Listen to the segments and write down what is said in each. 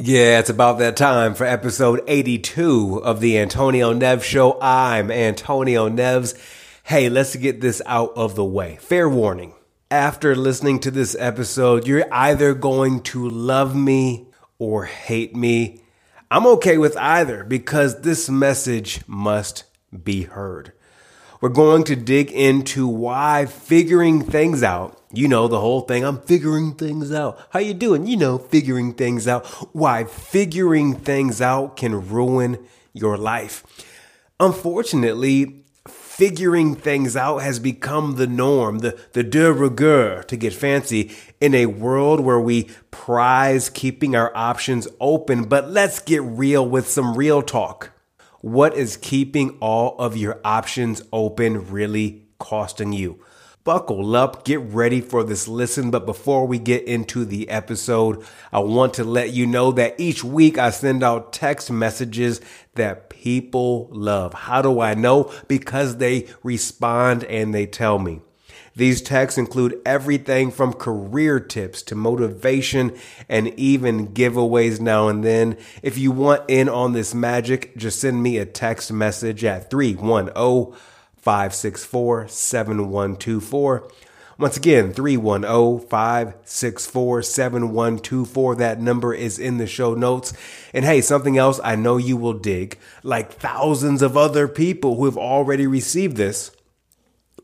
Yeah, it's about that time for episode 82 of the Antonio Neves Show. I'm Antonio Neves. Hey, let's get this out of the way. Fair warning. After listening to this episode, you're either going to love me or hate me. I'm okay with either because this message must be heard. We're going to dig into why figuring things out, you know, the whole thing, I'm figuring things out. How you doing? You know, figuring things out. Why figuring things out can ruin your life. Unfortunately, figuring things out has become the norm, the, the de rigueur, to get fancy, in a world where we prize keeping our options open. But let's get real with some real talk. What is keeping all of your options open really costing you? Buckle up, get ready for this listen. But before we get into the episode, I want to let you know that each week I send out text messages that people love. How do I know? Because they respond and they tell me. These texts include everything from career tips to motivation and even giveaways now and then. If you want in on this magic, just send me a text message at 310 564 7124. Once again, 310 564 7124. That number is in the show notes. And hey, something else I know you will dig, like thousands of other people who have already received this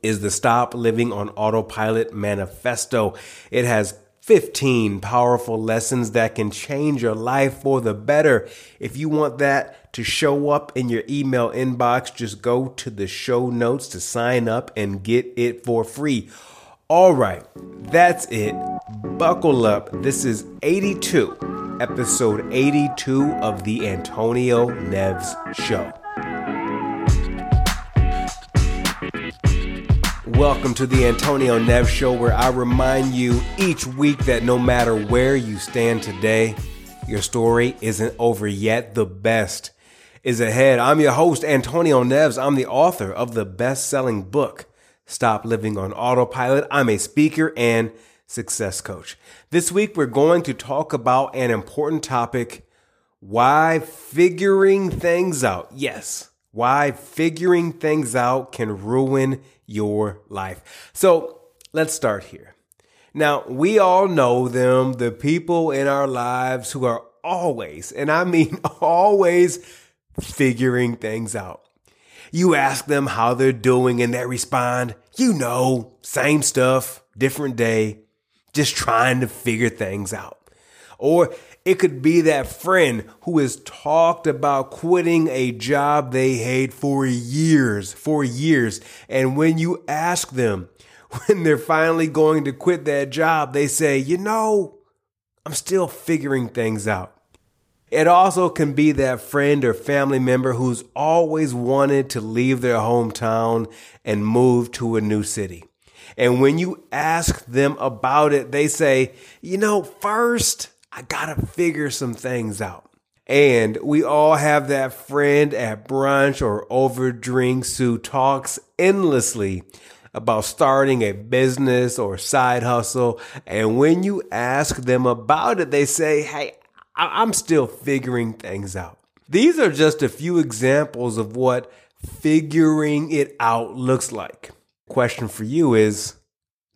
is the Stop Living on Autopilot Manifesto. It has 15 powerful lessons that can change your life for the better. If you want that to show up in your email inbox, just go to the show notes to sign up and get it for free. All right, that's it. Buckle up. This is 82, episode 82 of the Antonio Neves Show. Welcome to the Antonio Neves Show, where I remind you each week that no matter where you stand today, your story isn't over yet. The best is ahead. I'm your host, Antonio Neves. I'm the author of the best selling book, Stop Living on Autopilot. I'm a speaker and success coach. This week, we're going to talk about an important topic why figuring things out. Yes why figuring things out can ruin your life. So let's start here. Now, we all know them, the people in our lives who are always, and I mean always, figuring things out. You ask them how they're doing and they respond, you know, same stuff, different day, just trying to figure things out. Or it could be that friend who has talked about quitting a job they hate for years, for years. And when you ask them when they're finally going to quit that job, they say, you know, I'm still figuring things out. It also can be that friend or family member who's always wanted to leave their hometown and move to a new city. And when you ask them about it, they say, you know, first, I gotta figure some things out. And we all have that friend at brunch or over drinks who talks endlessly about starting a business or side hustle. And when you ask them about it, they say, Hey, I'm still figuring things out. These are just a few examples of what figuring it out looks like. Question for you is,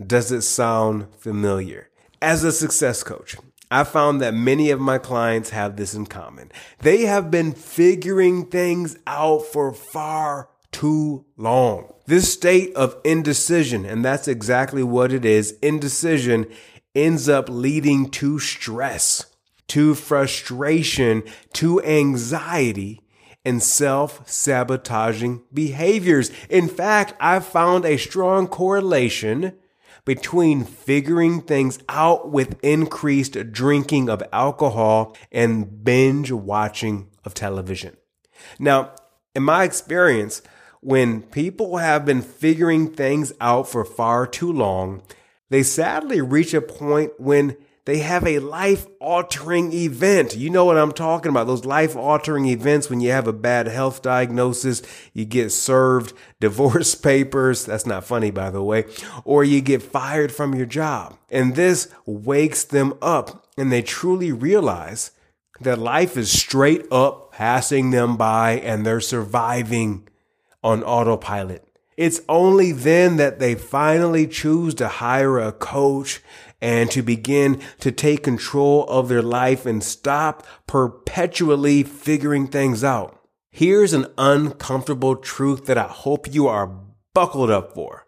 does it sound familiar? As a success coach, I found that many of my clients have this in common. They have been figuring things out for far too long. This state of indecision, and that's exactly what it is, indecision ends up leading to stress, to frustration, to anxiety, and self sabotaging behaviors. In fact, I found a strong correlation between figuring things out with increased drinking of alcohol and binge watching of television. Now, in my experience, when people have been figuring things out for far too long, they sadly reach a point when they have a life altering event. You know what I'm talking about. Those life altering events when you have a bad health diagnosis, you get served divorce papers. That's not funny, by the way, or you get fired from your job. And this wakes them up and they truly realize that life is straight up passing them by and they're surviving on autopilot. It's only then that they finally choose to hire a coach and to begin to take control of their life and stop perpetually figuring things out. Here's an uncomfortable truth that I hope you are buckled up for.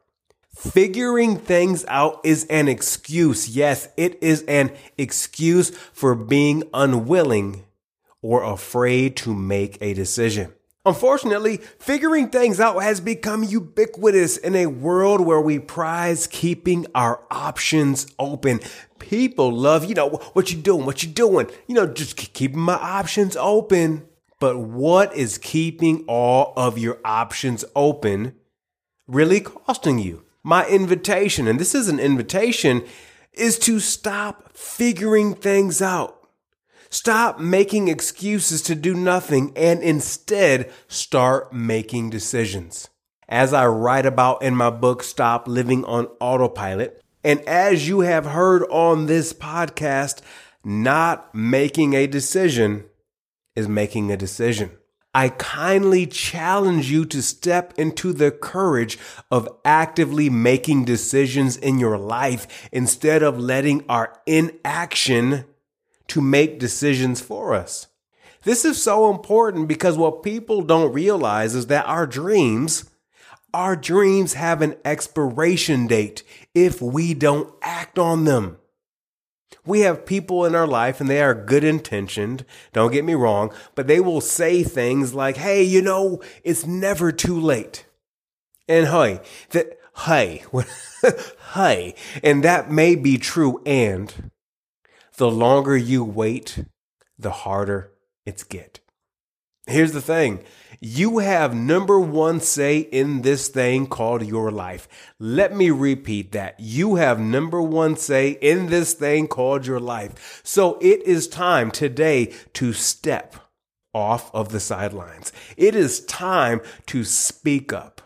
Figuring things out is an excuse. Yes, it is an excuse for being unwilling or afraid to make a decision. Unfortunately, figuring things out has become ubiquitous in a world where we prize keeping our options open. People love, you know, what you doing, what you doing, you know, just keeping my options open. But what is keeping all of your options open really costing you? My invitation, and this is an invitation, is to stop figuring things out. Stop making excuses to do nothing and instead start making decisions. As I write about in my book, Stop Living on Autopilot, and as you have heard on this podcast, not making a decision is making a decision. I kindly challenge you to step into the courage of actively making decisions in your life instead of letting our inaction to make decisions for us. This is so important because what people don't realize is that our dreams, our dreams have an expiration date if we don't act on them. We have people in our life and they are good intentioned. Don't get me wrong, but they will say things like, Hey, you know, it's never too late. And hey, that, hey, hey, and that may be true. And the longer you wait, the harder it's get. Here's the thing. You have number one say in this thing called your life. Let me repeat that. You have number one say in this thing called your life. So it is time today to step off of the sidelines. It is time to speak up.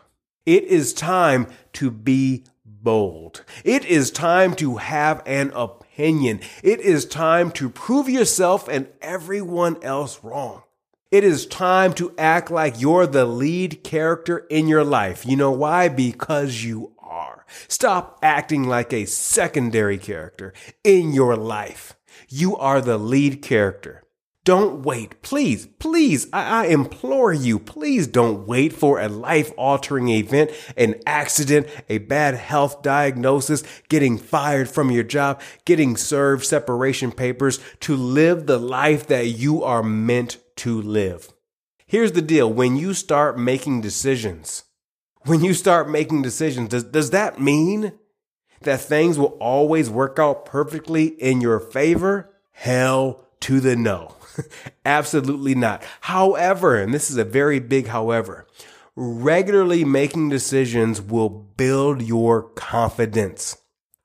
It is time to be bold. It is time to have an opinion. It is time to prove yourself and everyone else wrong. It is time to act like you're the lead character in your life. You know why? Because you are. Stop acting like a secondary character in your life. You are the lead character. Don't wait. Please, please, I, I, implore you, please don't wait for a life altering event, an accident, a bad health diagnosis, getting fired from your job, getting served separation papers to live the life that you are meant to live. Here's the deal when you start making decisions, when you start making decisions, does, does that mean that things will always work out perfectly in your favor? Hell to the no. Absolutely not. However, and this is a very big however, regularly making decisions will build your confidence.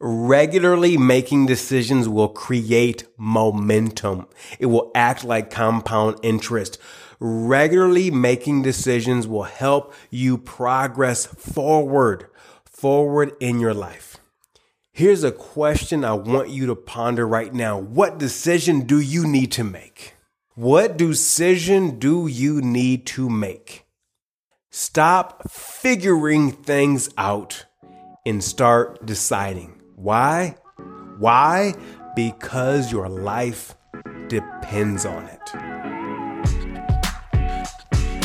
Regularly making decisions will create momentum. It will act like compound interest. Regularly making decisions will help you progress forward, forward in your life. Here's a question I want you to ponder right now. What decision do you need to make? What decision do you need to make? Stop figuring things out and start deciding. Why? Why? Because your life depends on it.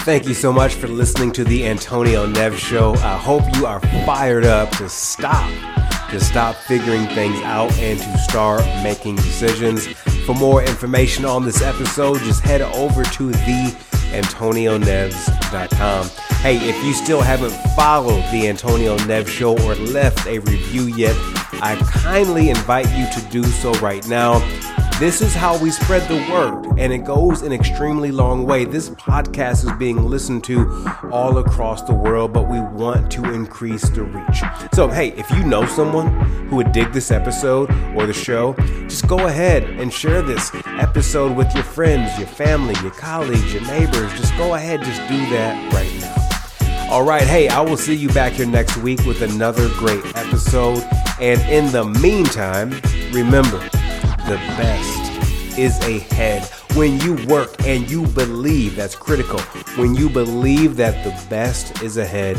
Thank you so much for listening to the Antonio Neves Show. I hope you are fired up to stop, to stop figuring things out and to start making decisions. For more information on this episode, just head over to theantonioneves.com. Hey, if you still haven't followed the Antonio Neves Show or left a review yet, I kindly invite you to do so right now. This is how we spread the word, and it goes an extremely long way. This podcast is being listened to all across the world, but we want to increase the reach. So, hey, if you know someone who would dig this episode or the show, just go ahead and share this episode with your friends, your family, your colleagues, your neighbors. Just go ahead, just do that right now. All right, hey, I will see you back here next week with another great episode. And in the meantime, remember, the best is ahead. When you work and you believe, that's critical. When you believe that the best is ahead,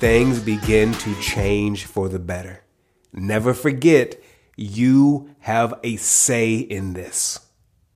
things begin to change for the better. Never forget, you have a say in this.